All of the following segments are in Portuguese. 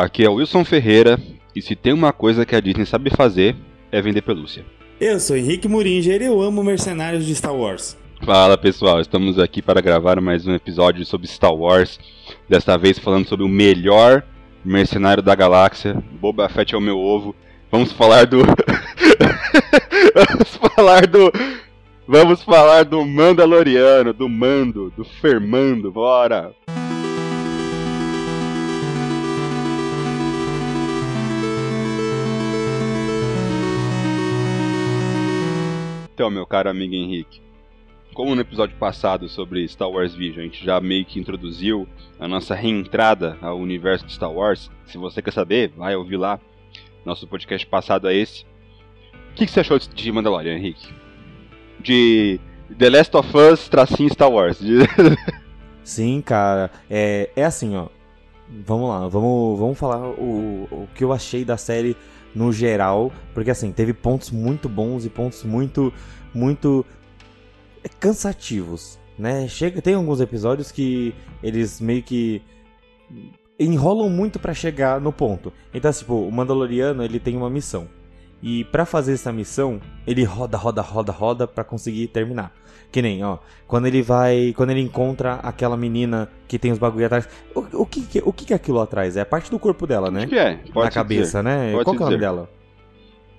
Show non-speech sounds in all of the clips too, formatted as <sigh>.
Aqui é o Wilson Ferreira, e se tem uma coisa que a Disney sabe fazer, é vender pelúcia. Eu sou Henrique Muringer e eu amo mercenários de Star Wars. Fala pessoal, estamos aqui para gravar mais um episódio sobre Star Wars. Desta vez falando sobre o melhor mercenário da galáxia. Boba Fett é o meu ovo. Vamos falar do. <laughs> Vamos falar do. Vamos falar do Mandaloriano, do Mando, do Fermando, bora! Então, meu caro amigo Henrique, como no episódio passado sobre Star Wars Vision, a gente já meio que introduziu a nossa reentrada ao universo de Star Wars. Se você quer saber, vai ouvir lá. Nosso podcast passado é esse. O que, que você achou de Mandalorian, Henrique? De The Last of Us tracinho Star Wars. <laughs> Sim, cara. É, é assim, ó. Vamos lá, vamos, vamos falar o, o que eu achei da série no geral, porque assim, teve pontos muito bons e pontos muito, muito cansativos, né? Chega, tem alguns episódios que eles meio que enrolam muito para chegar no ponto. Então, tipo, o Mandaloriano, ele tem uma missão. E para fazer essa missão, ele roda, roda, roda, roda para conseguir terminar. Que nem, ó, quando ele vai, quando ele encontra aquela menina que tem os bagulho atrás, o, o que o que é aquilo atrás? É a parte do corpo dela, né? Acho que é, pode Na cabeça, dizer. né? Pode Qual que é o nome dela?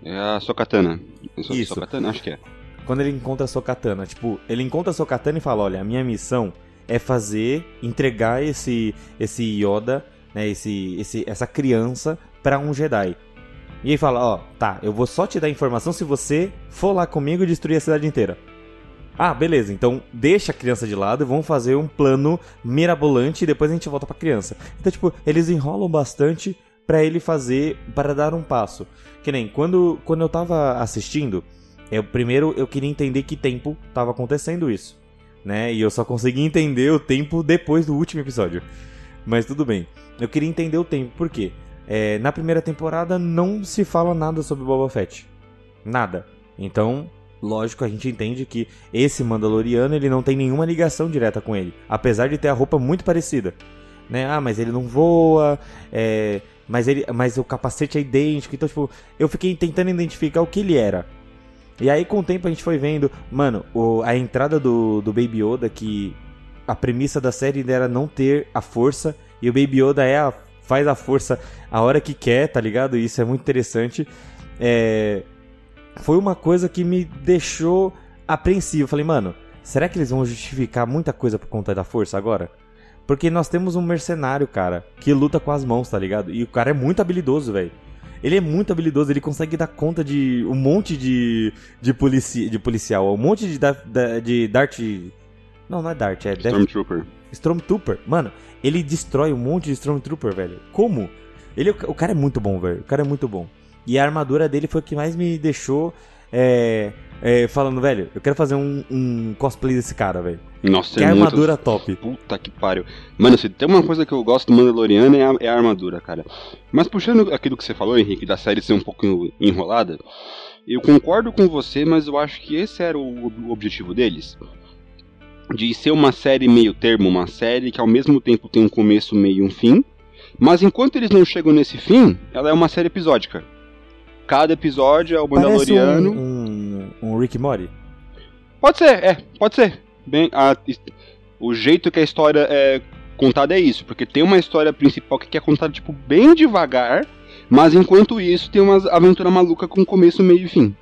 É a Sokatana. So Isso. Sokatana? Acho que é. Quando ele encontra a Sokatana, tipo, ele encontra a Sokatana e fala, olha, a minha missão é fazer, entregar esse esse Yoda, né, esse, esse essa criança pra um Jedi. E ele fala, ó, tá, eu vou só te dar informação se você for lá comigo e destruir a cidade inteira. Ah, beleza, então deixa a criança de lado e vamos fazer um plano mirabolante e depois a gente volta pra criança. Então, tipo, eles enrolam bastante pra ele fazer, para dar um passo. Que nem, quando, quando eu tava assistindo, eu primeiro eu queria entender que tempo tava acontecendo isso, né? E eu só consegui entender o tempo depois do último episódio. Mas tudo bem. Eu queria entender o tempo, por quê? É, na primeira temporada não se fala nada sobre Boba Fett. Nada. Então, lógico, a gente entende que esse Mandaloriano ele não tem nenhuma ligação direta com ele. Apesar de ter a roupa muito parecida. Né? Ah, mas ele não voa, é, mas, ele, mas o capacete é idêntico. Então, tipo, eu fiquei tentando identificar o que ele era. E aí, com o tempo, a gente foi vendo, mano, o- a entrada do, do Baby Yoda, que a premissa da série era não ter a força, e o Baby Yoda é a- faz a força a hora que quer, tá ligado? E isso é muito interessante. É, foi uma coisa que me deixou apreensivo. Falei, mano, será que eles vão justificar muita coisa por conta da força agora? Porque nós temos um mercenário, cara, que luta com as mãos, tá ligado? E o cara é muito habilidoso, velho. Ele é muito habilidoso, ele consegue dar conta de um monte de, de, polici, de policial, um monte de, da, da- de Dart. Não, não é Dart, é Death Stormtrooper. Stormtrooper. Mano, ele destrói um monte de Stormtrooper, velho. Como? Ele, o cara é muito bom, velho. O cara é muito bom. E a armadura dele foi o que mais me deixou é, é, falando, velho, eu quero fazer um, um cosplay desse cara, velho. Nossa, Que é muito... armadura top. Puta que pariu. Mano, se tem uma coisa que eu gosto do Mandaloriano é a, é a armadura, cara. Mas puxando aquilo que você falou, Henrique, da série ser um pouco enrolada, eu concordo com você, mas eu acho que esse era o, o objetivo deles. De ser uma série meio termo, uma série que ao mesmo tempo tem um começo, meio e um fim. Mas enquanto eles não chegam nesse fim, ela é uma série episódica. Cada episódio é o Mandaloriano. um, um, um Rick Mori. Pode ser, é, pode ser. Bem, a- o jeito que a história é contada é isso, porque tem uma história principal que é contada, tipo, bem devagar, mas enquanto isso tem uma aventura maluca com começo, meio e fim.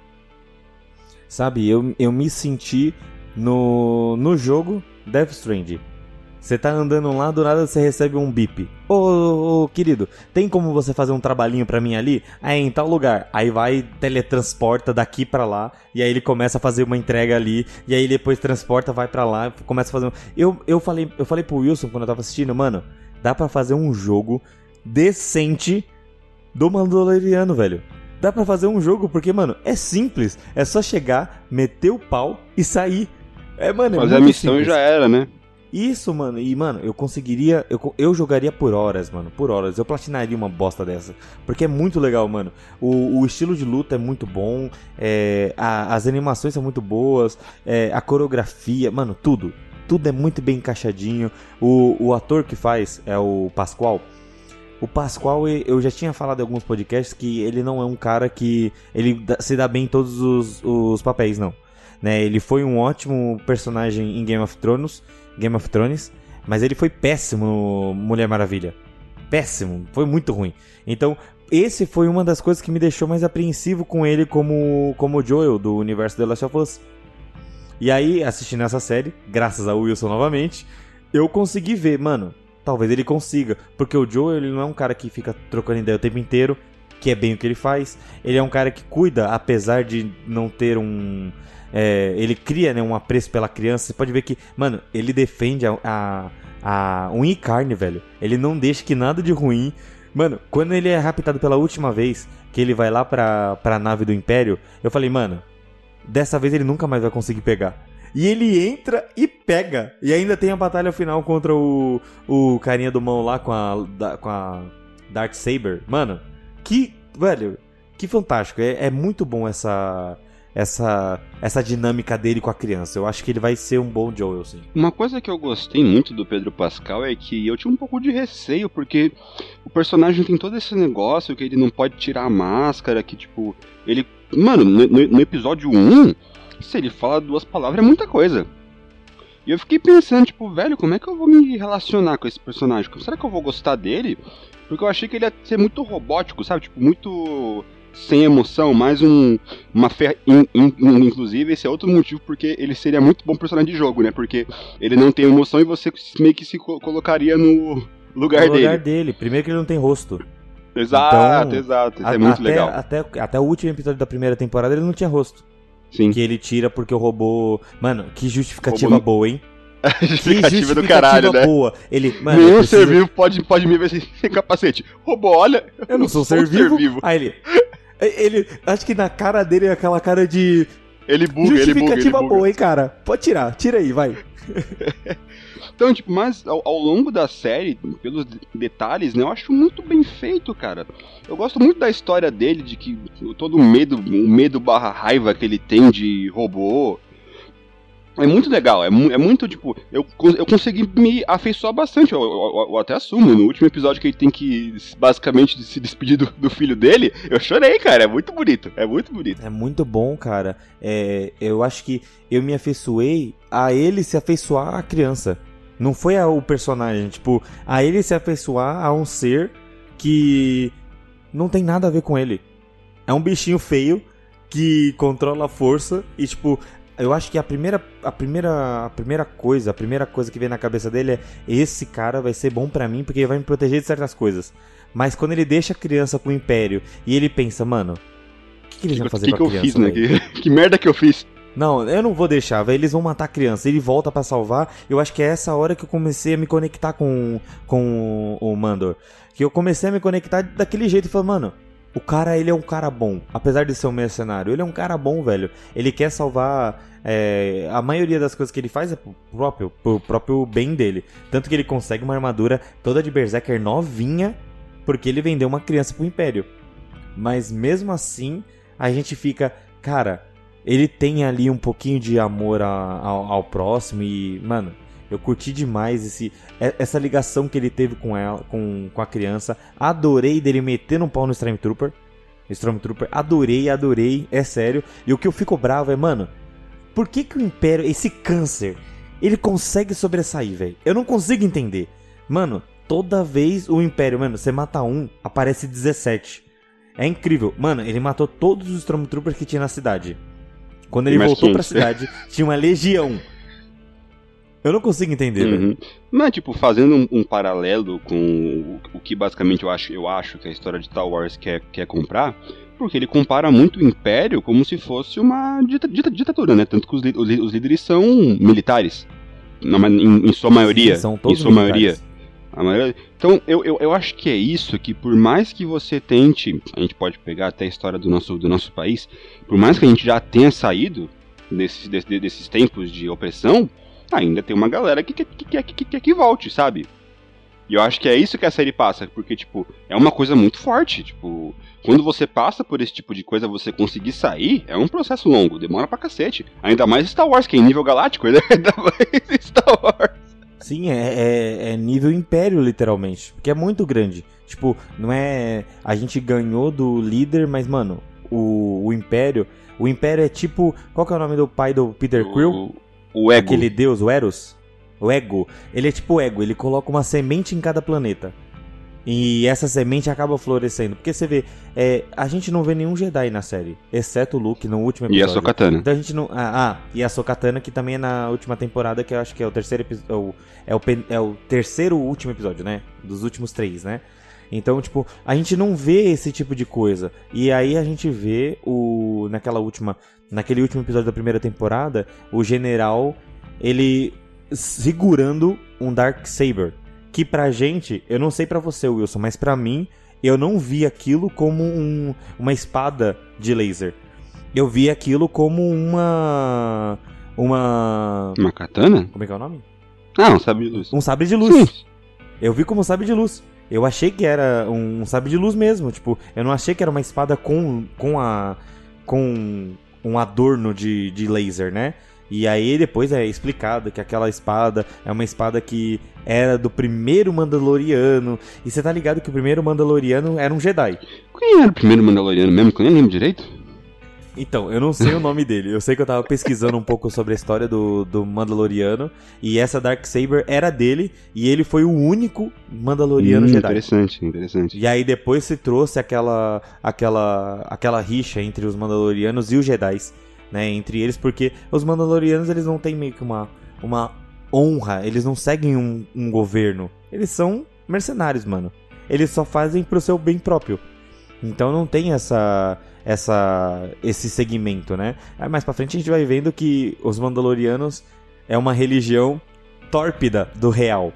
Sabe, eu, eu me senti no, no jogo Death Stranding. Você tá andando lá, do nada você recebe um bip. Ô, ô, ô, querido, tem como você fazer um trabalhinho pra mim ali? Aí em tal lugar. Aí vai, teletransporta daqui pra lá. E aí ele começa a fazer uma entrega ali. E aí depois transporta, vai pra lá, começa a fazer um. Eu, eu, falei, eu falei pro Wilson quando eu tava assistindo, mano, dá pra fazer um jogo decente do Mandaloriano, velho. Dá pra fazer um jogo porque, mano, é simples. É só chegar, meter o pau e sair. É, mano, é Fazer a missão simples. já era, né? Isso, mano. E, mano, eu conseguiria. Eu, eu jogaria por horas, mano. Por horas. Eu platinaria uma bosta dessa. Porque é muito legal, mano. O, o estilo de luta é muito bom. é, a- as animações são muito boas. é, a coreografia, mano, tudo. Tudo é muito bem encaixadinho. O, o ator que faz é o Pascoal. o Pascoal, eu já tinha falado em alguns podcasts que ele não é um cara que ele se dá bem em todos os, os papéis, não. Né? Ele foi um ótimo personagem em Game of Thrones, Game of Thrones, mas ele foi péssimo no Mulher Maravilha. Péssimo, foi muito ruim. Então, esse foi uma das coisas que me deixou mais apreensivo com ele como como Joel do universo The Last of Us. E aí, assistindo essa série, graças a Wilson novamente, eu consegui ver, mano, talvez ele consiga. Porque o Joe, ele não é um cara que fica trocando ideia o tempo inteiro, que é bem o que ele faz. Ele é um cara que cuida, apesar de não ter um. É, ele cria né, um apreço pela criança. Você pode ver que, mano, ele defende a, a, a unha e carne, velho. Ele não deixa que nada de ruim. Mano, quando ele é raptado pela última vez, que ele vai lá pra, pra nave do Império, eu falei, mano, dessa vez ele nunca mais vai conseguir pegar. E ele entra e pega. E ainda tem a batalha final contra o, o carinha do mão lá com a, da, com a Dark Saber. Mano, que. Velho, que fantástico. É, é muito bom essa. Essa, essa dinâmica dele com a criança. Eu acho que ele vai ser um bom Joel, sim. Uma coisa que eu gostei muito do Pedro Pascal é que eu tinha um pouco de receio, porque o personagem tem todo esse negócio que ele não pode tirar a máscara, que tipo, ele. Mano, no, no episódio 1, se ele fala duas palavras é muita coisa. E eu fiquei pensando, tipo, velho, como é que eu vou me relacionar com esse personagem? Será que eu vou gostar dele? Porque eu achei que ele ia ser muito robótico, sabe? Tipo, muito sem emoção, mais um uma fer... In, in, in, inclusive esse é outro motivo porque ele seria muito bom personagem de jogo, né? Porque ele não tem emoção e você meio que se colocaria no lugar no dele. lugar dele. Primeiro que ele não tem rosto. Exato, então, exato. Isso a, é muito até, legal. Até, até o último episódio da primeira temporada ele não tinha rosto. Sim. Que ele tira porque o robô. Mano, que justificativa robô... boa, hein? <laughs> justificativa, justificativa do caralho, né? boa. Ele, mano, Nenhum ser vivo pode, pode me ver sem <laughs> capacete. Robô, olha. Eu não sou, ser, vivo. ser vivo. Aí ele. Ele. Acho que na cara dele é aquela cara de. Ele buga, Justificativa ele buga. Justificativa boa, hein, cara? Pode tirar, tira aí, vai. <laughs> Então, tipo, mas ao, ao, longo da série, pelos detalhes, né, eu acho muito bem feito, cara. Eu gosto muito da história dele, de que todo o medo, o medo barra raiva que ele tem de robô. É muito legal, é, é muito, tipo, eu, eu consegui me afeiçoar bastante, eu, eu, eu, até assumo, no último episódio que ele tem que, basicamente, se despedir do, do, filho dele, eu chorei, cara, é muito bonito, é muito bonito. É muito bom, cara, é, eu acho que eu me afeiçoei a ele se afeiçoar à criança. Não foi o personagem, tipo, a ele se afeiçoar a um ser que não tem nada a ver com ele. É um bichinho feio que controla a força e tipo, eu acho que a primeira a primeira a primeira coisa, a primeira coisa que vem na cabeça dele é esse cara vai ser bom para mim porque ele vai me proteger de certas coisas. Mas quando ele deixa a criança pro império e ele pensa, mano, o que, que eles vão fazer que com a criança? Que, que eu fiz, né? Que, <laughs> que merda que eu fiz? Não, eu não vou deixar, velho. Eles vão matar a criança. Ele volta para salvar. Eu acho que é essa hora que eu comecei a me conectar com, com o Mandor. Que eu comecei a me conectar daquele jeito e falei, mano, o cara, ele é um cara bom. Apesar de ser um mercenário, ele é um cara bom, velho. Ele quer salvar. É, a maioria das coisas que ele faz é pro próprio, pro próprio bem dele. Tanto que ele consegue uma armadura toda de Berserker novinha, porque ele vendeu uma criança pro Império. Mas mesmo assim, a gente fica, cara, ele tem ali um pouquinho de amor a, ao, ao próximo e, mano, eu curti demais esse, essa ligação que ele teve com ela, com, com a criança. Adorei dele meter um pau no Stormtrooper. Stormtrooper, adorei, adorei, é sério. E o que eu fico bravo é, mano, por que que o Império, esse câncer, ele consegue sobressair, velho? Eu não consigo entender. Mano, toda vez o Império, mano, você mata um, aparece 17. É incrível. Mano, ele matou todos os Stormtroopers que tinha na cidade. Quando ele voltou para a <laughs> cidade, tinha uma legião. Eu não consigo entender, uhum. velho. Mas, tipo, fazendo um, um paralelo com o, o, que basicamente eu acho, eu acho que a história de Star Wars quer, quer comprar, porque ele compara muito o Império como se fosse uma dita, dita, ditadura, né? Tanto que os, os, os líderes são militares. Na, em, em, sua maioria. Sim, são todos em sua militares. maioria. Então, eu, eu, eu acho que é isso, que por mais que você tente, a gente pode pegar até a história do nosso, do nosso país, por mais que a gente já tenha saído desses, desses, desses tempos de opressão, ainda tem uma galera que quer que, que, que, que, que volte, sabe? E eu acho que é isso que a série passa, porque, tipo, é uma coisa muito forte, tipo, quando você passa por esse tipo de coisa, você conseguir sair, é um processo longo, demora pra cacete. Ainda mais Star Wars, que é em nível galáctico, <laughs> ainda mais Star Wars. Sim, é, é, é, nível império, literalmente. Porque é muito grande. Tipo, não é. A gente ganhou do líder, mas, mano, o, o Império. O Império é tipo. Qual que é o nome do pai do Peter Quill? O, o ego. Aquele deus, o Eros? O Ego. Ele é tipo o Ego, ele coloca uma semente em cada planeta. E essa semente acaba florescendo. Porque você vê, é, a gente não vê nenhum Jedi na série, exceto o Luke no último E a episódio. Sokatana. Então a gente não. Ah, ah, e a Sokatana, que também é na última temporada, que eu acho que é o terceiro episódio. É o, pen- é o terceiro último episódio, né? Dos últimos três, né? Então, tipo, a gente não vê esse tipo de coisa. E aí a gente vê o. Naquela última. Naquele último episódio da primeira temporada, o general. Ele segurando um Dark Saber. Que pra gente, eu não sei pra você, Wilson, mas pra mim, eu não vi aquilo como um- uma espada de laser. Eu vi aquilo como uma. Uma. Uma katana? Como é que é o nome? Ah, não sabe de luz. Um sabre de luz. Sim. Eu vi como um sabre de luz. Eu achei que era um sabre de luz mesmo. Tipo, eu não achei que era uma espada com, com a. com um adorno de, de laser, né? E aí depois é explicado que aquela espada é uma espada que era do primeiro Mandaloriano. E você tá ligado que o primeiro Mandaloriano era um Jedi. Quem era o primeiro Mandaloriano mesmo? Que eu nem lembro direito. Então, eu não sei o nome dele. Eu sei que eu tava pesquisando um pouco sobre a história do, do Mandaloriano. E essa Dark Saber era dele. E ele foi o único Mandaloriano Hum, Jedi. Interessante, interessante. E aí depois se trouxe aquela aquela aquela rixa entre os Mandalorianos e os Jedi's, né, entre eles porque os Mandalorianos eles não têm meio que uma uma honra, eles não seguem um, um governo, eles são mercenários, mano. Eles só fazem pro seu bem próprio. Então não tem essa essa esse segmento, né? Aí mais para frente a gente vai vendo que os Mandalorianos é uma religião tórpida do real.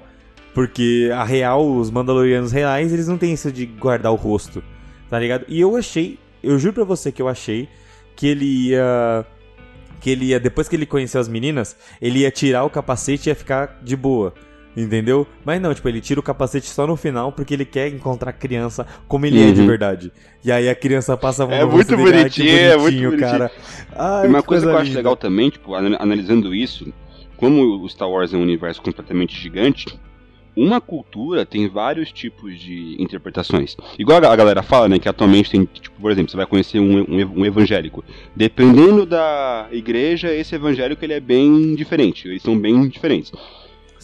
Porque a real, os Mandalorianos reais, eles não têm isso de guardar o rosto, tá ligado? E eu achei, eu juro pra você que eu achei que ele ia. Que ele ia, depois que ele conheceu as meninas, ele ia tirar o capacete e ia ficar de boa. Entendeu? Mas não, tipo, ele tira o capacete só no final porque ele quer encontrar a criança como ele é de Uhum. verdade. E aí a criança passa a mão É muito dele, que bonitinho, é muito bonitinho, bonitinho. cara. Ai, E uma que coisa que eu acho linda. legal também, tipo, ana- analisando isso, como o Star Wars é um universo completamente gigante, uma cultura tem vários tipos de interpretações. Igual a galera fala, né, que atualmente tem, tipo, por exemplo, você vai conhecer um, um um evangélico. Dependendo da igreja, esse evangélico ele é bem diferente, eles são bem diferentes.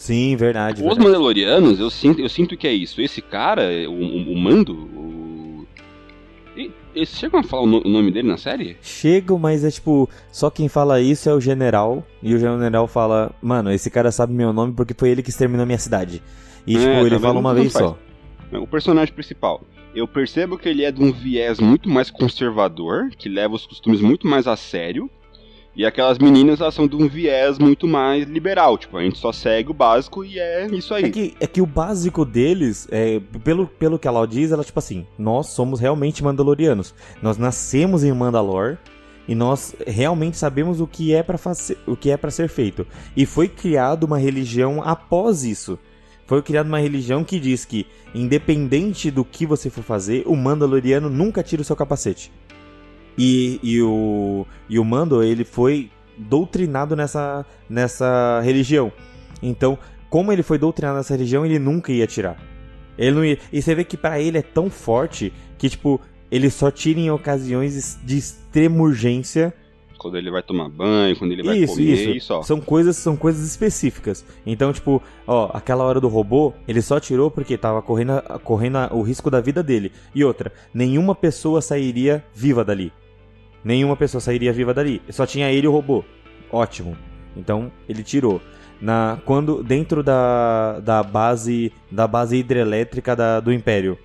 Sim, verdade. Os verdade. Mandalorianos, eu sinto, eu sinto que é isso. Esse cara, o, o- o Mando, o... Eles chegam a falar o, no- o nome dele na série? Chegam, mas é tipo, só quem fala isso é o general. E o general fala, mano, esse cara sabe meu nome porque foi ele que exterminou minha cidade. E É, tipo, ele fala uma vez faz. só. O personagem principal. Eu percebo que ele é de um viés muito mais conservador, que leva os costumes muito mais a sério. E aquelas meninas, elas são de um viés muito mais liberal. Tipo, a gente só segue o básico e é isso aí. É que, é que o básico deles, é, pelo, pelo que ela diz, ela tipo assim, nós somos realmente mandalorianos. Nós nascemos em Mandalor e nós realmente sabemos o que é para o que é para ser feito. E foi criada uma religião após isso. Foi criada uma religião que diz que, independente do que você for fazer, o Mandaloriano nunca tira o seu capacete. E, e, o, e o Mando, ele foi doutrinado nessa, nessa religião. Então, como ele foi doutrinado nessa religião, ele nunca ia tirar. Ele não ia, e você vê que pra ele é tão forte que, tipo, ele só tira em ocasiões de extrema urgência. Quando ele vai tomar banho, quando ele vai Isso, comer isso. e só. São coisas, são coisas específicas. Então, tipo, ó, aquela hora do robô, ele só tirou porque tava correndo, correndo o risco da vida dele. E outra, nenhuma pessoa sairia viva dali. Nenhuma pessoa sairia viva dali. Só tinha ele e o robô. Ótimo. Então, ele tirou. Na, quando dentro da, da base da base hidrelétrica da- do Império.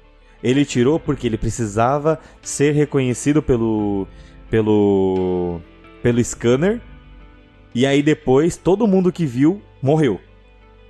Ele tirou porque ele precisava ser reconhecido pelo pelo pelo scanner. E aí depois todo mundo que viu morreu.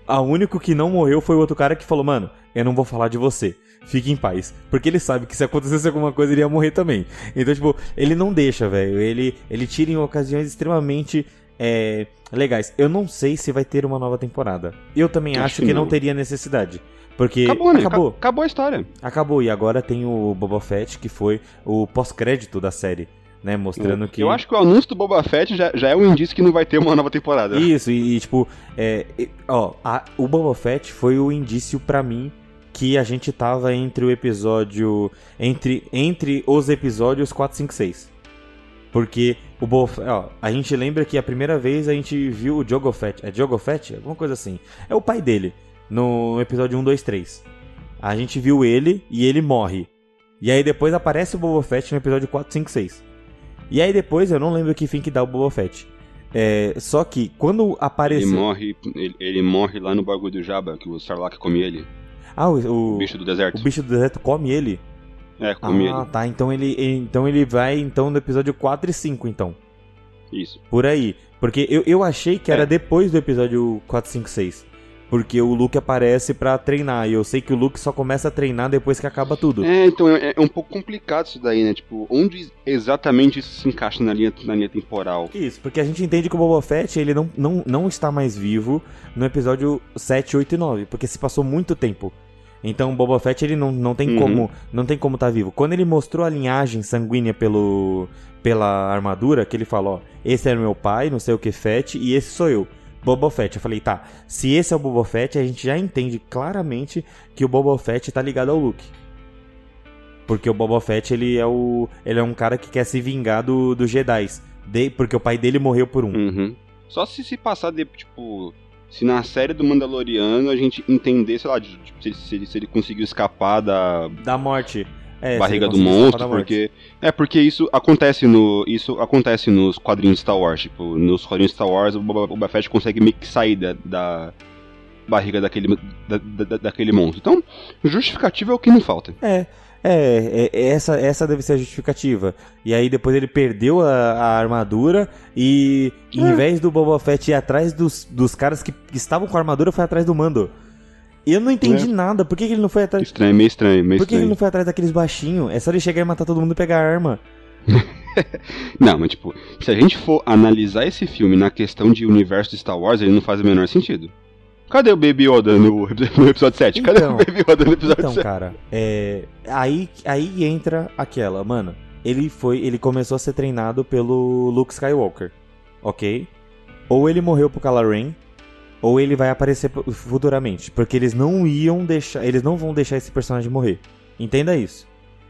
A único que não morreu foi o outro cara que falou: "Mano, eu não vou falar de você. Fique em paz". Porque ele sabe que se acontecesse alguma coisa ele ia morrer também. Então, tipo, ele não deixa, velho. Ele ele tira em ocasiões extremamente é, legais. Eu não sei se vai ter uma nova temporada. Eu também Acho acho, que não. não. teria necessidade. Porque Acabou, né? acabou. Acabou. A história. Acabou, e agora tem o Boba Fett, que foi o pós-crédito da série, né? Mostrando que. Eu acho que o anúncio do Boba Fett já, já é um indício que não vai ter uma nova temporada. Isso, e, e, tipo, é, ó, a- o Boba Fett foi o indício pra mim que a gente tava entre o episódio. Entre, entre os episódios 4, 5, 6. Porque o Fett, ó, a gente lembra que a primeira vez a gente viu o Jogo Fett. É Jogo Fett? Alguma coisa assim. É o pai dele. No episódio 1, 2, 3. A gente viu ele e ele morre. E aí depois aparece o Boba Fett no episódio 4, 5, 6. E aí depois eu não lembro que fim que dá o Boba Fett. É, só que quando apareceu. Ele morre, ele, ele morre lá no bagulho do Jabba, que o Sarlacc come ele. Ah, o, O bicho do deserto. o bicho do deserto come ele. É, come ah, tá. Então ele, então ele vai então no episódio 4 e 5, então. ele. Isso. Por aí. Porque eu, eu achei que era É. depois do episódio 4, 5, 6. Porque o Luke aparece pra treinar. E eu sei que o Luke só começa a treinar depois que acaba tudo. É, então é, é um pouco complicado isso daí, né? Tipo, onde exatamente isso se encaixa na linha, na linha temporal? Isso, porque a gente entende que o Boba Fett ele não, não, não está mais vivo no episódio 7, 8 e 9. Porque se passou muito tempo. Então o Boba Fett ele não, não tem Uhum. como não tem como estar vivo. Quando ele mostrou a linhagem sanguínea pelo, pela armadura, que ele falou, ó, esse era meu pai, não sei o que Fett, e esse sou eu. Boba Fett. Eu falei, tá, se esse é o Boba Fett, a gente já entende claramente que o Boba Fett tá ligado ao Luke. Porque o Boba Fett, ele é o ele é um cara que quer se vingar do, dos Jedi. De, porque o pai dele morreu por um. Uhum. Só se se passar de, tipo. Se na série do Mandaloriano a gente entender, sei lá, de- tipo, se, ele- se ele, se ele conseguiu escapar da Da morte. É, barriga do monstro, porque. É, porque isso acontece no. Isso acontece nos quadrinhos de Star Wars. Tipo, nos quadrinhos Star Wars, o Boba, Fett consegue meio que sair da, da barriga daquele, da, da- daquele monstro. Então, justificativa é o que não falta. É, é, é, essa, essa deve ser a justificativa. E aí depois ele perdeu a, a armadura e em É. vez do Boba Fett ir atrás dos, dos caras que, estavam com a armadura, foi atrás do Mando. Eu não entendi É. nada. Por que, ele não foi atrás... Estranho, meio estranho, meio Por que, que ele estranho. não foi atrás daqueles baixinhos? É só ele chegar e matar todo mundo e pegar a arma. <laughs> Não, mas tipo, se a gente for analisar esse filme na questão de universo de Star Wars, ele não faz o menor sentido. Cadê o Baby Yoda no, no episódio 7? Cadê Então, o Baby Yoda no episódio Então, 7? cara, é, aí, aí entra aquela, mano. Ele foi, ele começou a ser treinado pelo Luke Skywalker, ok? Ou ele morreu pro Ren, ou ele vai aparecer fu- futuramente, porque eles não iam deixar, eles não vão deixar esse personagem morrer. Entenda isso.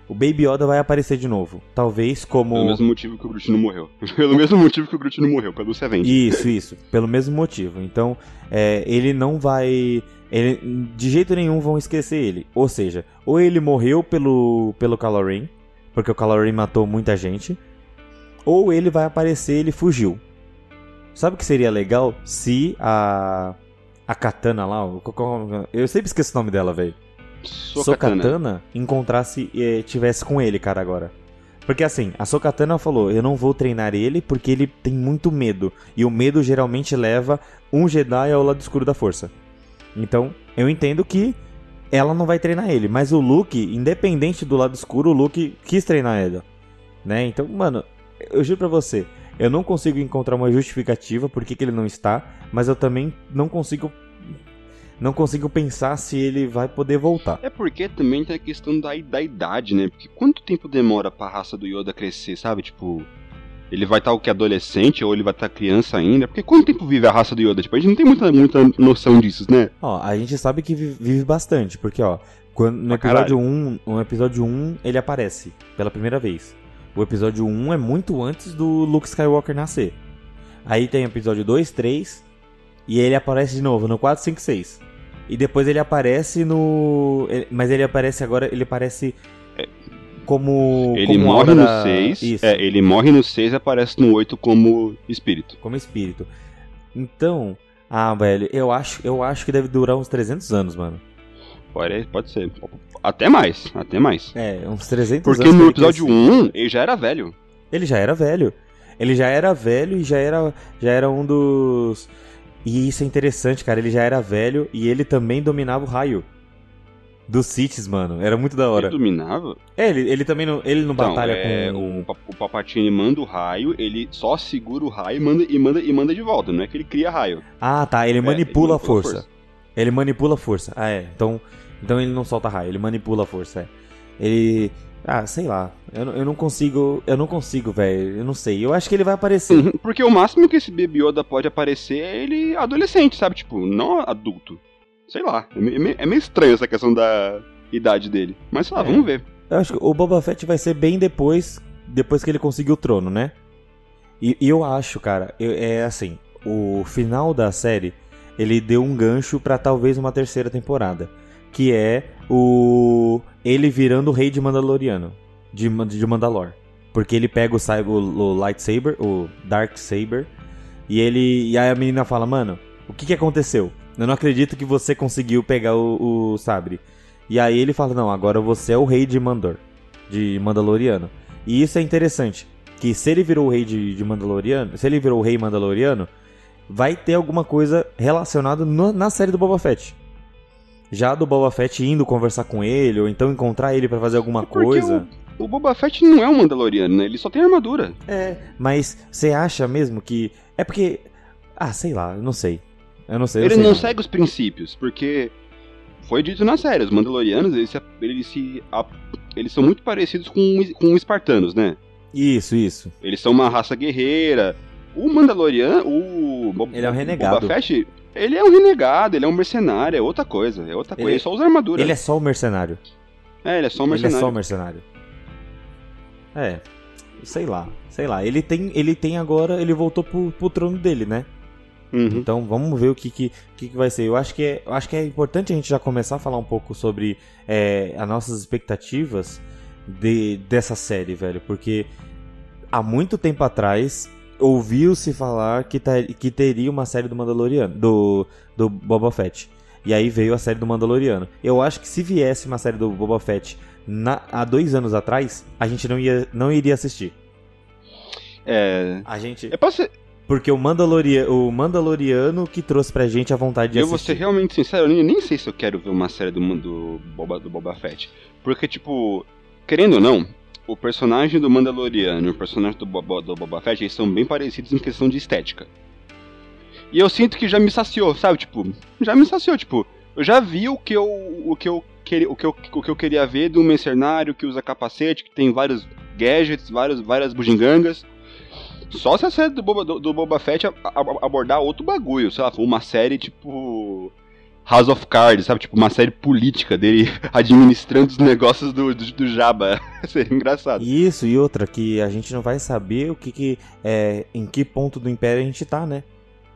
O Baby Yoda vai aparecer de novo, talvez como Pelo mesmo motivo que o Groot não morreu. <laughs> Pelo mesmo motivo que o Groot não morreu, pelo Seven. Isso, isso. Pelo mesmo motivo. Então, é, ele não vai. Ele, de jeito nenhum vão esquecer ele. Ou seja, ou ele morreu pelo, pelo Kylo Ren, porque o Ren matou muita gente, ou ele vai aparecer e ele fugiu. Sabe o que seria legal se a. A Katana lá, eu sempre esqueço o nome dela, velho. Sokatana. Encontrasse e tivesse com ele, cara, agora. Porque assim, a Sokatana falou: Eu não vou treinar ele porque ele tem muito medo. E o medo geralmente leva um Jedi ao lado escuro da força. Então, eu entendo que ela não vai treinar ele. Mas o Luke, independente do lado escuro, o Luke quis treinar ela. Né? Então, mano, eu juro pra você. Eu não consigo encontrar uma justificativa por que, que ele não está. Mas eu também não consigo. Não consigo pensar se ele vai poder voltar. É porque também tem a questão da, da idade, né? Porque quanto tempo demora pra raça do Yoda crescer, sabe? Tipo, ele vai estar o que adolescente ou ele vai estar criança ainda? Porque quanto tempo vive a raça do Yoda? Tipo, a gente não tem muita, muita noção disso, né? Ó, a gente sabe que vi- vive bastante, porque ó, quando, no episódio 1, no episódio 1 ele aparece pela primeira vez. O episódio 1 é muito antes do Luke Skywalker nascer. Aí tem o episódio 2, 3 e ele aparece de novo no 4, 5, 6. E depois ele aparece no, ele- mas ele aparece agora, ele aparece como Ele como morre no da- 6. Isso. É, ele morre no 6 e aparece no 8 como espírito. como espírito. Então, ah, velho, eu acho, eu acho que deve durar uns 300 anos, mano. Pode, pode ser. Até mais, até mais. É, uns 300 Porque anos. pra no ele episódio crescer. 1 ele já era velho. Ele já era velho. Ele já era velho e já era, já era um dos. E isso é interessante, cara. Ele já era velho e ele também dominava o raio. Dos Siths, mano. Era muito da hora. Ele dominava. É, ele, ele também não, ele não Então, batalha é, com. o, o Papatini manda o raio, ele só segura o raio e manda, e manda, e manda de volta. Não é que ele cria raio. Ah, tá. Ele É, manipula, ele a força. Ele manipula a força. Ah, é. Então, então ele não solta raio, ele manipula a força, é. Ele. Ah, sei lá. Eu, não- eu não consigo. Eu não consigo, velho. Eu não sei. Eu acho que ele vai aparecer. Uhum, <laughs> Porque o máximo que esse Baby Yoda pode aparecer é ele adolescente, sabe? Tipo, não adulto. Sei lá, é meio, é meio estranho essa questão da idade dele. Mas sei lá, É. vamos ver. Eu acho que o Boba Fett vai ser bem depois, depois que ele conseguir o trono, né? E, e eu acho, cara, eu- é assim, o final da série, ele deu um gancho pra talvez uma terceira temporada, que é o ele virando o rei de Mandaloriano, de, de Mandalor. Porque ele pega o, o, o lightsaber, o dark saber, e ele e aí a menina fala: "Mano, o que que aconteceu? Eu não acredito que você conseguiu pegar o, o sabre." E aí ele fala: Não, agora você é o rei de Mandor, de Mandaloriano. E isso é interessante. Que se ele virou o rei de, de Mandaloriano, se ele virou o rei Mandaloriano, vai ter alguma coisa relacionada na série do Boba Fett. Já do Boba Fett indo conversar com ele, ou então encontrar ele pra fazer alguma É coisa. O Boba Fett não é um Mandaloriano, né? Ele só tem armadura. É, mas você acha mesmo que. É porque. Ah, sei lá, eu não sei. Eu não sei. ele sei não segue os princípios, porque foi dito na série, os Mandalorianos, eles, se, eles, se, eles são muito parecidos com, os- com os espartanos, né? Isso, isso. Eles são uma raça guerreira. O Mandaloriano, o Ele é um renegado. Boba Fett, ele é um renegado, ele é um mercenário, é outra coisa, é outra coisa, Ele- ele só usa armadura. Ele é só o mercenário. É, ele é só um Ele é mercenário. só mercenário. É, sei lá, sei lá. Ele tem, ele tem agora, ele voltou pro, pro trono dele, né? Uhum. Então vamos ver o que, que, que, que vai ser. Eu acho que, é, eu acho que é importante a gente já começar a falar um pouco sobre é, as nossas expectativas de, dessa série, velho. Porque há muito tempo atrás ouviu-se falar que, ter- que teria uma série do Mandaloriano, do, do Boba Fett. E aí veio a série do Mandaloriano. Eu acho que se viesse uma série do Boba Fett na- há dois anos atrás, a gente não, ia, não iria assistir. É, A gente. eu posso Porque o, Mandaloria, o Mandaloriano que trouxe pra gente a vontade de eu vou ser assistir. realmente sincero, eu nem, nem sei se eu quero ver uma série do, do, Boba, do Boba Fett. Porque, tipo, querendo ou não, o personagem do Mandaloriano e o personagem do Boba, do Boba Fett, eles são bem parecidos em questão de estética. E eu sinto que já me saciou, sabe? Tipo, já me saciou, tipo, eu já vi o que eu, o que eu, queria, o que eu, o que eu queria ver de um mercenário que usa capacete, que tem vários gadgets, vários, várias bugigangas. Só se a série do Boba, do, do Boba Fett a- a- abordar outro bagulho, sei lá, uma série tipo. House of Cards, sabe? Tipo, uma série política dele <laughs> administrando os negócios do, do, do Jabba. <laughs> Seria engraçado. Isso e outra, que a gente não vai saber o que, que é, em que ponto do Império a gente tá, né?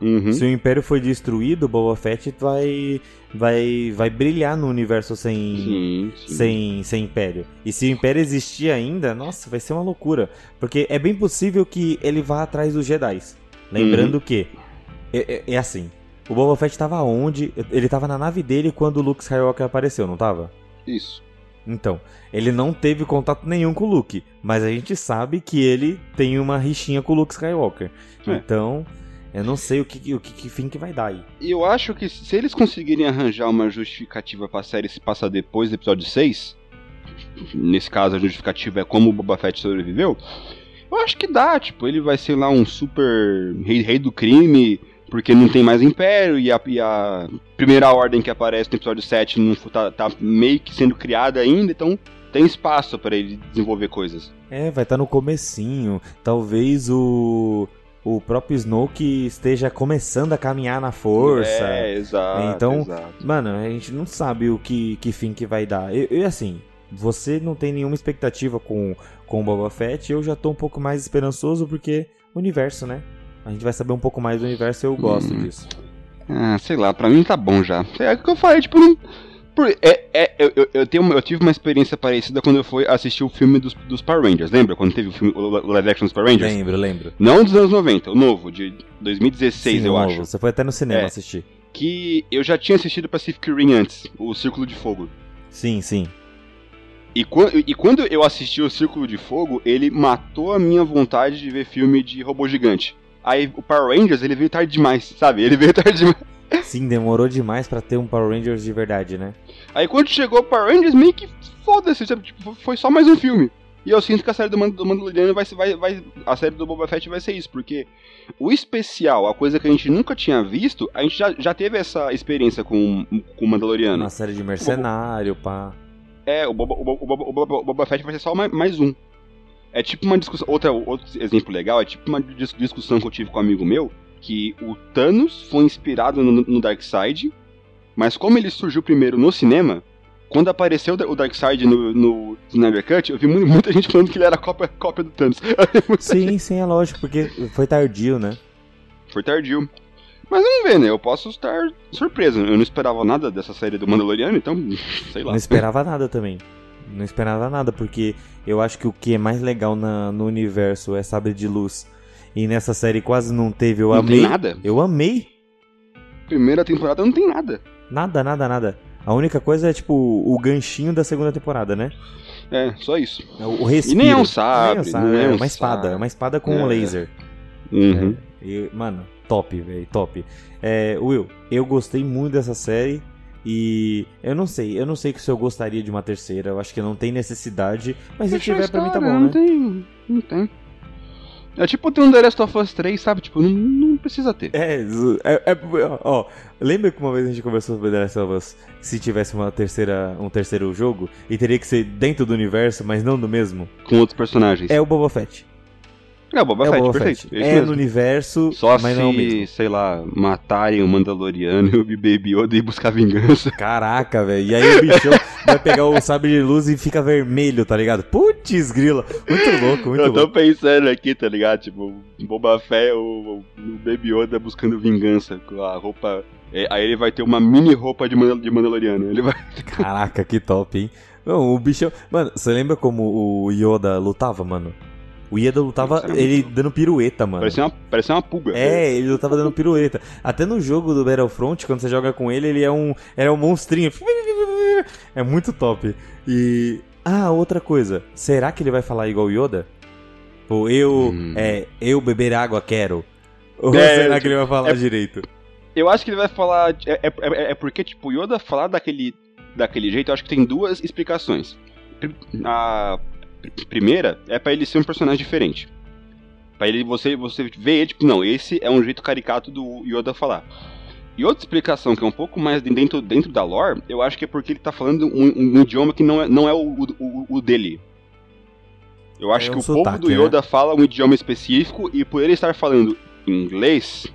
Uhum. Se o Império foi destruído, o Boba Fett vai, vai, vai brilhar no universo sem, Sim, sim. sem, sem Império. E se o Império existir ainda, nossa, vai ser uma loucura. Porque é bem possível que ele vá atrás dos Jedi. Lembrando que é, é- é assim. O Boba Fett tava onde? Ele tava na nave dele quando o Luke Skywalker apareceu, não tava? Isso. Então, ele não teve contato nenhum com o Luke, mas a gente sabe que ele tem uma rixinha com o Luke Skywalker. É. Então, eu não sei o que, o que, que fim que vai dar aí. E eu acho que se eles conseguirem arranjar uma justificativa pra série se passar depois do episódio 6, nesse caso a justificativa é como o Boba Fett sobreviveu, eu acho que dá, tipo, ele vai ser lá um super rei, rei do crime, porque não tem mais império, e a, e a primeira ordem que aparece no episódio 7 não, tá, tá meio que sendo criada ainda, então tem espaço pra ele desenvolver coisas. É, vai estar no comecinho. Talvez o o próprio Snoke esteja começando a caminhar na força. É, exato. Então, exato. Mano, a gente não sabe o que, que fim que vai dar. E e, assim, você não tem nenhuma expectativa com, com o Boba Fett, eu já tô um pouco mais esperançoso porque universo, né? A gente vai saber um pouco mais do universo e eu gosto Hum. disso. Ah, sei lá, pra mim tá bom já. É o que eu falei, tipo, não. É, é, eu, eu, tenho, uma- eu tive uma experiência parecida quando eu fui assistir o filme dos, dos Power Rangers. Lembra quando teve o, filme, o, live action dos Power Rangers? Lembro, lembro. Não dos anos 90, o novo, de 2016, Sim, eu o acho. novo. Você foi até no cinema É. assistir. Que eu já tinha assistido Pacific Rim antes, o Círculo de Fogo. Sim, sim. E, e quando eu assisti o Círculo de Fogo, ele matou a minha vontade de ver filme de robô gigante. Aí o Power Rangers, ele veio tarde demais, sabe? Ele veio <laughs> tarde demais. Sim, demorou demais pra ter um Power Rangers de verdade, né? Aí quando chegou o Power Rangers, meio que foda-se, sabe? Tipo, foi só mais um filme. E eu sinto que a série do, Mand do Mandaloriano vai, ser- vai, vai. A série do Boba Fett vai ser isso, porque o especial, a coisa que a gente nunca tinha visto, a gente já, já teve essa experiência com, com o Mandaloriano. Uma série de mercenário, pá. É, o Boba, o, Boba, o, Boba, o Boba- o Boba Fett vai ser só mais, mais um. É tipo uma discussão. Outra, outro exemplo legal é tipo uma dis- discussão que eu tive com um amigo meu. Que o Thanos foi inspirado no, no Darkseid. Mas como ele surgiu primeiro no cinema, quando apareceu o Darkseid no, no Snyder Cut, eu vi muita gente falando que ele era cópia, cópia do Thanos. <laughs> sim, gente... sim, é lógico, porque foi tardio, né? Foi tardio. Mas vamos ver, né? Eu posso estar surpreso. Eu não esperava nada dessa série do Mandaloriano, então, sei lá. Não esperava nada também. Não esperava nada, porque eu acho que o que é mais legal na, no universo é Sabre de Luz. E nessa série quase não teve. Eu não amei. Tem nada? Eu amei. Primeira temporada não tem nada. Nada, nada, nada. A única coisa é, tipo, o ganchinho da segunda temporada, né? É, só isso. É o respiro. E nem é um sabre. Nem é, um sabre, é, é uma espada. É uma espada com é. um laser. Uhum. É, e, mano, top, velho, top. É, Will, eu gostei muito dessa série. E eu não sei, eu não sei se eu gostaria de uma terceira, eu acho que não tem necessidade, mas se tiver pra mim tá bom, não né? Tem, não tem. É tipo ter um The Last of Us 3, sabe? Tipo, não, não precisa ter. É, é, é, ó, lembra que uma vez a gente conversou sobre The Last of Us se tivesse uma terceira, um terceiro jogo e teria que ser dentro do universo, mas não do mesmo? Com outros personagens. É o Boba Fett. É o Boba é Fett, Boba perfeito. Fett. É, é no universo, Só mas se, não é mesmo. sei lá, matarem o Mandaloriano e o Baby Yoda e buscar vingança. <laughs> Caraca, velho. E aí o bichão vai pegar o sabre de luz e fica vermelho, tá ligado? Putz, grila. Muito louco, muito Eu tô louco. pensando aqui, tá ligado? Tipo, Boba Fett, o, o Baby Yoda buscando vingança com a roupa... É, aí ele vai ter uma mini roupa de, Mandal de Mandaloriano. Ele vai... <laughs> Caraca, que top, hein? Não, o bichão... Mano, você lembra como o Yoda lutava, mano? O Yoda lutava ele dando pirueta, mano. Parecia uma, parecia uma pulga. É, ele lutava dando pirueta. Até no jogo do Battlefront, quando você joga com ele, ele é um, era um monstrinho. É muito top. E. Ah, outra coisa. Será que ele vai falar igual o Yoda? Ou eu. Hum. É, eu beber água quero? Ou É, será que ele vai falar é- direito? Eu acho que ele vai falar. É, é, é- é porque, tipo, Yoda falar daquele, daquele jeito, eu acho que tem duas explicações. A primeira é pra ele ser um personagem diferente. Pra ele, você, você vê ele, tipo, não, esse é um jeito caricato do Yoda falar. E outra explicação, que é um pouco mais de- dentro, dentro da lore, eu acho que é porque ele tá falando um, um idioma que não é, não é o, o, o dele. Eu acho É que um o povo sotaque, do né? Yoda fala um idioma específico e por ele estar falando inglês,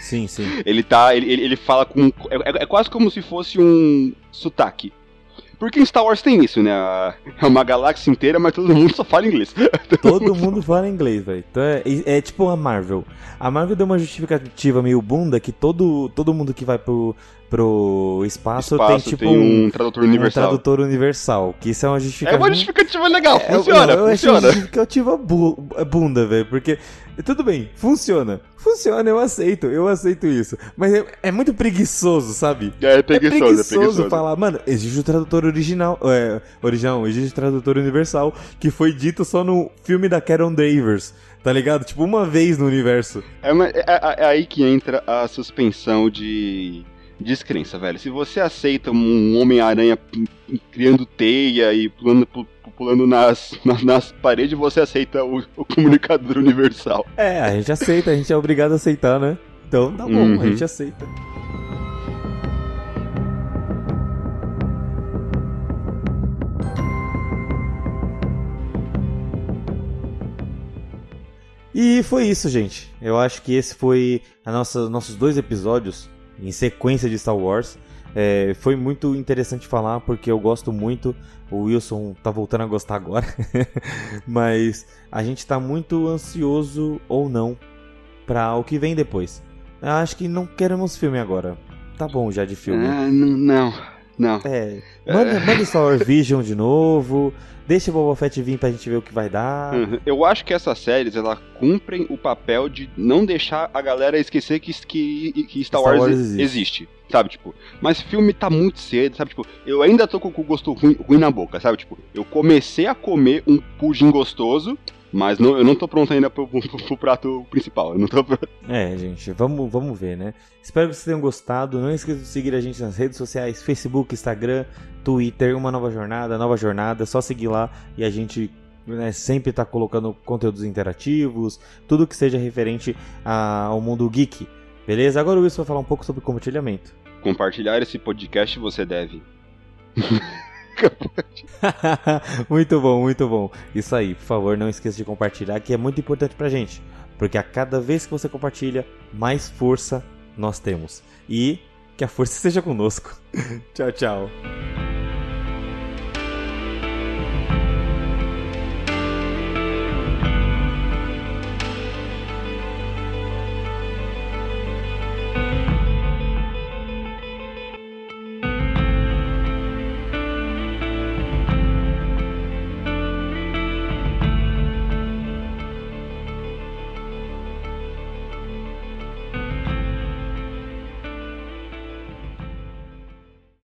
Sim, sim. <laughs> ele tá. Ele, ele, ele fala com. É, é- é quase como se fosse um sotaque. Porque em Star Wars tem isso, né? É uma galáxia inteira, mas todo mundo só fala inglês. <laughs> Todo mundo fala inglês, velho. Então é, é tipo a Marvel. A Marvel deu uma justificativa meio bunda que todo, todo mundo que vai pro, pro espaço, Espaço, tem tipo tem um, um tradutor um universal. tradutor universal. Que isso é uma É justificativa. uma justificativa legal, É, funciona, eu achei funciona. justificativa bu- bunda, velho. Porque, tudo bem, funciona. Funciona, eu aceito, eu aceito isso. Mas é, é muito preguiçoso, sabe? É preguiçoso, é preguiçoso preguiçoso. falar, mano, existe o tradutor original, é, original, existe o tradutor universal, que foi dito só no filme da Karen Davers, tá ligado? Tipo, uma vez no universo. É, é- é- é aí que entra a suspensão de descrença, velho. Se você aceita um Homem-Aranha criando teia e pulando, pu- pulando nas, <laughs> nas, nas paredes, você aceita o, o comunicador universal. É, a gente aceita, a gente é obrigado a aceitar, né? Então tá bom, Uhum. a gente aceita. E foi isso, gente. Eu acho que esse foi a nossa, nossos dois episódios em sequência de Star Wars. É, foi muito interessante falar porque eu gosto muito. O Wilson tá voltando a gostar agora. <laughs> Mas a gente tá muito ansioso ou não para o que vem depois. Acho que não queremos filme agora. Tá bom já de filme. Ah, não, não. É. Manda, manda Star Wars <laughs> Vision de novo. Deixa o Boba Fett vir pra gente ver o que vai dar. Uhum. Eu acho que essas séries elas cumprem o papel de não deixar a galera esquecer que, que, que Star, Star Wars, Wars existe. existe. Sabe, tipo, mas filme tá muito cedo, sabe? Tipo, eu ainda tô com o gosto ruim, ruim na boca, sabe? Tipo, eu comecei a comer um pudim gostoso, mas não, eu não tô pronto ainda pro, <laughs> pro- pro prato principal. Eu não tô pronto. É, gente, vamos, vamos ver, né? Espero que vocês tenham gostado. Não esqueça de seguir a gente nas redes sociais: Facebook, Instagram, Twitter. Uma nova jornada, nova jornada. É só seguir lá e a gente né, sempre tá colocando conteúdos interativos, tudo que seja referente a- ao mundo geek. Beleza? Agora o Wilson vai falar um pouco sobre compartilhamento. Compartilhar esse podcast você deve. <laughs> <laughs> muito bom, muito bom. Isso aí, por favor, não esqueça de compartilhar, que é muito importante pra gente. Porque a cada vez que você compartilha, mais força nós temos. E Que a força <laughs> seja conosco. tchau, tchau.